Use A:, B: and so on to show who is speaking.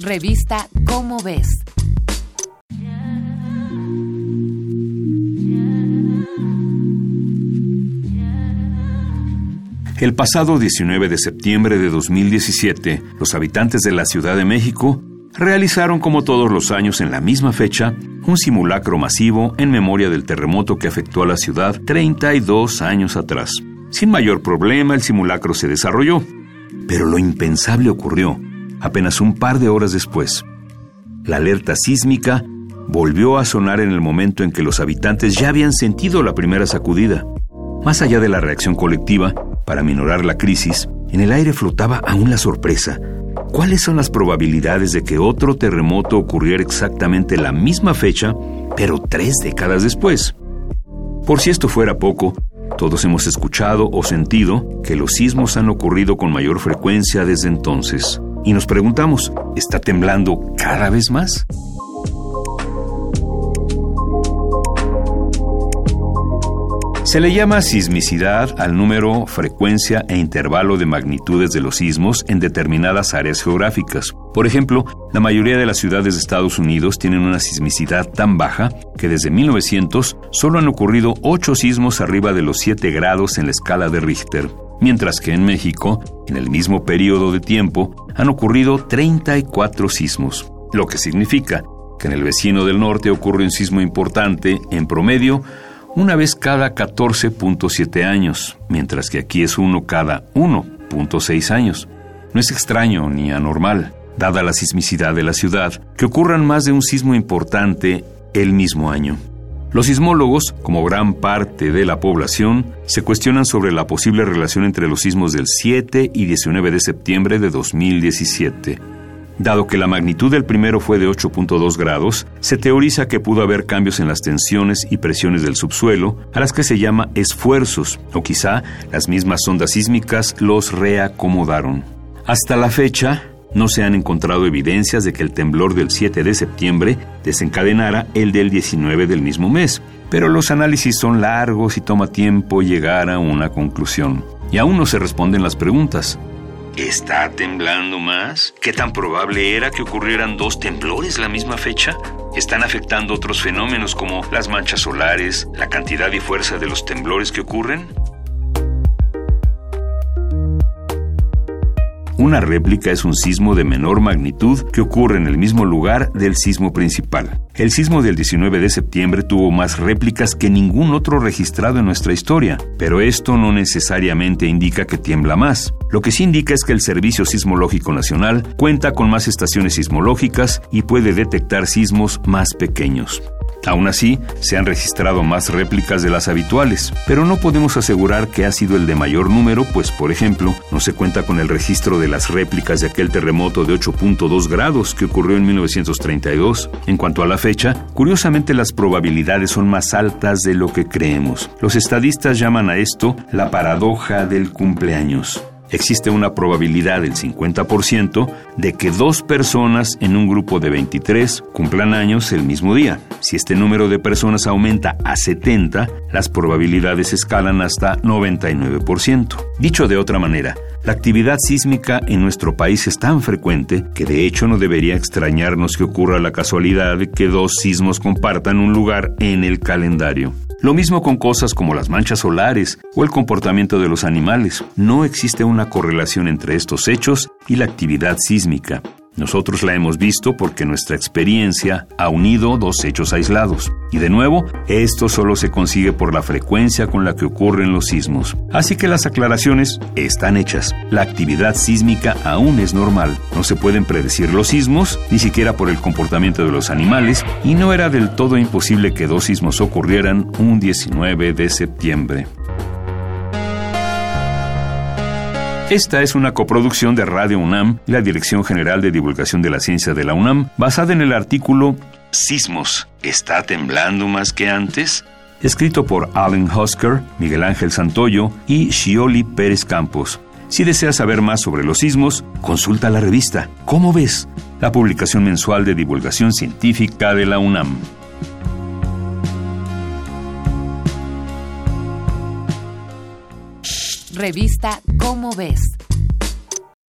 A: Revista Cómo ves.
B: El pasado 19 de septiembre de 2017, los habitantes de la Ciudad de México realizaron como todos los años en la misma fecha un simulacro masivo en memoria del terremoto que afectó a la ciudad 32 años atrás. Sin mayor problema el simulacro se desarrolló, pero lo impensable ocurrió apenas un par de horas después. La alerta sísmica volvió a sonar en el momento en que los habitantes ya habían sentido la primera sacudida. Más allá de la reacción colectiva, para minorar la crisis, en el aire flotaba aún la sorpresa. ¿Cuáles son las probabilidades de que otro terremoto ocurriera exactamente la misma fecha, pero tres décadas después? Por si esto fuera poco, todos hemos escuchado o sentido que los sismos han ocurrido con mayor frecuencia desde entonces. Y nos preguntamos, ¿está temblando cada vez más? Se le llama sismicidad al número, frecuencia e intervalo de magnitudes de los sismos en determinadas áreas geográficas. Por ejemplo, la mayoría de las ciudades de Estados Unidos tienen una sismicidad tan baja que desde 1900 solo han ocurrido 8 sismos arriba de los 7 grados en la escala de Richter, mientras que en México, en el mismo periodo de tiempo, han ocurrido 34 sismos, lo que significa que en el vecino del norte ocurre un sismo importante, en promedio, una vez cada 14.7 años, mientras que aquí es uno cada 1.6 años. No es extraño ni anormal, dada la sismicidad de la ciudad, que ocurran más de un sismo importante el mismo año. Los sismólogos, como gran parte de la población, se cuestionan sobre la posible relación entre los sismos del 7 y 19 de septiembre de 2017. Dado que la magnitud del primero fue de 8.2 grados, se teoriza que pudo haber cambios en las tensiones y presiones del subsuelo, a las que se llama esfuerzos, o quizá las mismas ondas sísmicas los reacomodaron. Hasta la fecha, no se han encontrado evidencias de que el temblor del 7 de septiembre desencadenara el del 19 del mismo mes, pero los análisis son largos y toma tiempo llegar a una conclusión. Y aún no se responden las preguntas. ¿Está temblando más? ¿Qué tan probable era que ocurrieran dos temblores la misma fecha? ¿Están afectando otros fenómenos como las manchas solares, la cantidad y fuerza de los temblores que ocurren? Una réplica es un sismo de menor magnitud que ocurre en el mismo lugar del sismo principal. El sismo del 19 de septiembre tuvo más réplicas que ningún otro registrado en nuestra historia, pero esto no necesariamente indica que tiembla más. Lo que sí indica es que el Servicio Sismológico Nacional cuenta con más estaciones sismológicas y puede detectar sismos más pequeños. Aún así, se han registrado más réplicas de las habituales, pero no podemos asegurar que ha sido el de mayor número, pues por ejemplo, no se cuenta con el registro de las réplicas de aquel terremoto de 8.2 grados que ocurrió en 1932. En cuanto a la fecha, curiosamente las probabilidades son más altas de lo que creemos. Los estadistas llaman a esto la paradoja del cumpleaños existe una probabilidad del 50% de que dos personas en un grupo de 23 cumplan años el mismo día. Si este número de personas aumenta a 70, las probabilidades escalan hasta 99%. Dicho de otra manera, la actividad sísmica en nuestro país es tan frecuente que de hecho no debería extrañarnos que ocurra la casualidad de que dos sismos compartan un lugar en el calendario. Lo mismo con cosas como las manchas solares o el comportamiento de los animales. No existe una correlación entre estos hechos y la actividad sísmica. Nosotros la hemos visto porque nuestra experiencia ha unido dos hechos aislados. Y de nuevo, esto solo se consigue por la frecuencia con la que ocurren los sismos. Así que las aclaraciones están hechas. La actividad sísmica aún es normal. No se pueden predecir los sismos, ni siquiera por el comportamiento de los animales, y no era del todo imposible que dos sismos ocurrieran un 19 de septiembre. Esta es una coproducción de Radio UNAM y la Dirección General de Divulgación de la Ciencia de la UNAM, basada en el artículo Sismos, ¿está temblando más que antes? Escrito por Alan Husker, Miguel Ángel Santoyo y Shioli Pérez Campos. Si deseas saber más sobre los sismos, consulta la revista ¿Cómo ves? La publicación mensual de divulgación científica de la UNAM.
A: Revista Cómo ves.